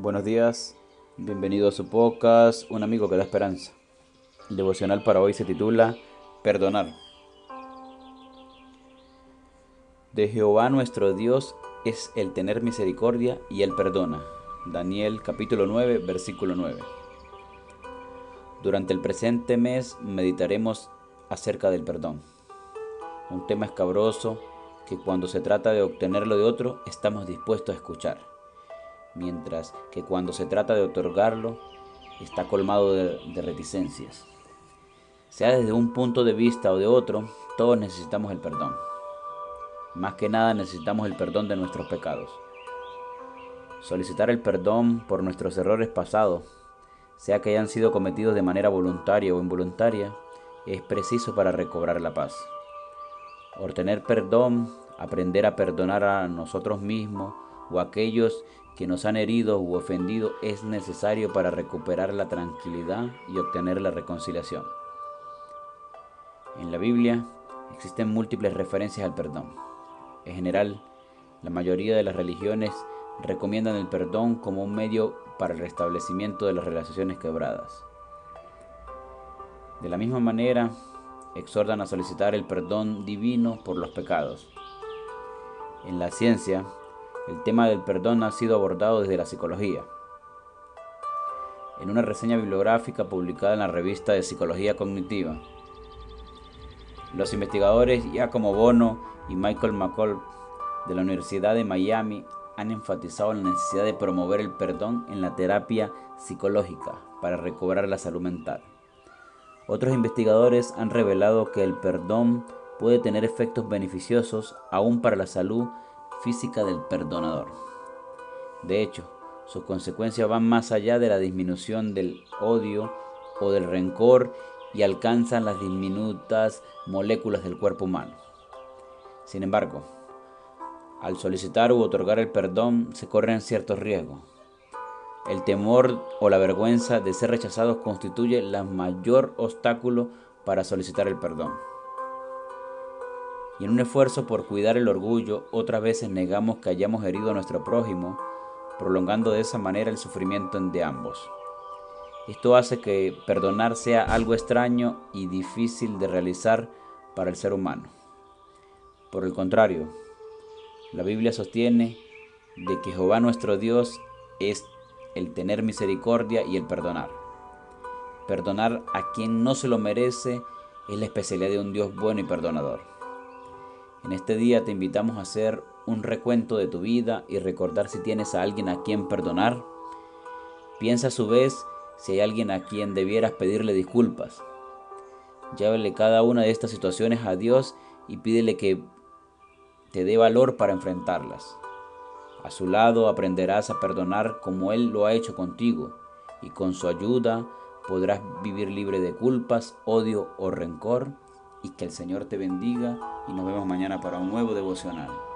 Buenos días, bienvenido a su podcast, Un amigo que da esperanza. El devocional para hoy se titula Perdonar. De Jehová nuestro Dios es el tener misericordia y el perdona. Daniel capítulo 9, versículo 9. Durante el presente mes meditaremos acerca del perdón. Un tema escabroso que cuando se trata de obtenerlo de otro estamos dispuestos a escuchar, mientras que cuando se trata de otorgarlo está colmado de, reticencias. Sea desde un punto de vista o de otro, todos necesitamos el perdón. Más que nada necesitamos el perdón de nuestros pecados. Solicitar el perdón por nuestros errores pasados, sea que hayan sido cometidos de manera voluntaria o involuntaria, es preciso para recobrar la paz. Obtener perdón, aprender a perdonar a nosotros mismos o aquellos que nos han herido u ofendido es necesario para recuperar la tranquilidad y obtener la reconciliación. En la Biblia existen múltiples referencias al perdón. En general, la mayoría de las religiones recomiendan el perdón como un medio para el restablecimiento de las relaciones quebradas. De la misma manera, exhortan a solicitar el perdón divino por los pecados. En la ciencia, el tema del perdón ha sido abordado desde la psicología. En una reseña bibliográfica publicada en la revista de Psicología Cognitiva, los investigadores Giacomo Bono y Michael McCall de la Universidad de Miami han enfatizado la necesidad de promover el perdón en la terapia psicológica para recobrar la salud mental. Otros investigadores han revelado que el perdón puede tener efectos beneficiosos aún para la salud física del perdonador. De hecho, sus consecuencias van más allá de la disminución del odio o del rencor y alcanzan las diminutas moléculas del cuerpo humano. Sin embargo, al solicitar u otorgar el perdón se corren ciertos riesgos. El temor o la vergüenza de ser rechazados constituye el mayor obstáculo para solicitar el perdón. Y en un esfuerzo por cuidar el orgullo, otras veces negamos que hayamos herido a nuestro prójimo, prolongando de esa manera el sufrimiento de ambos. Esto hace que perdonar sea algo extraño y difícil de realizar para el ser humano. Por el contrario, la Biblia sostiene de que Jehová nuestro Dios es el tener misericordia y el perdonar. Perdonar a quien no se lo merece es la especialidad de un Dios bueno y perdonador. En este día te invitamos a hacer un recuento de tu vida y recordar si tienes a alguien a quien perdonar. Piensa a su vez si hay alguien a quien debieras pedirle disculpas. Llévele cada una de estas situaciones a Dios y pídele que te dé valor para enfrentarlas. A su lado aprenderás a perdonar como Él lo ha hecho contigo y con su ayuda podrás vivir libre de culpas, odio o rencor y que el Señor te bendiga y nos vemos mañana para un nuevo devocional.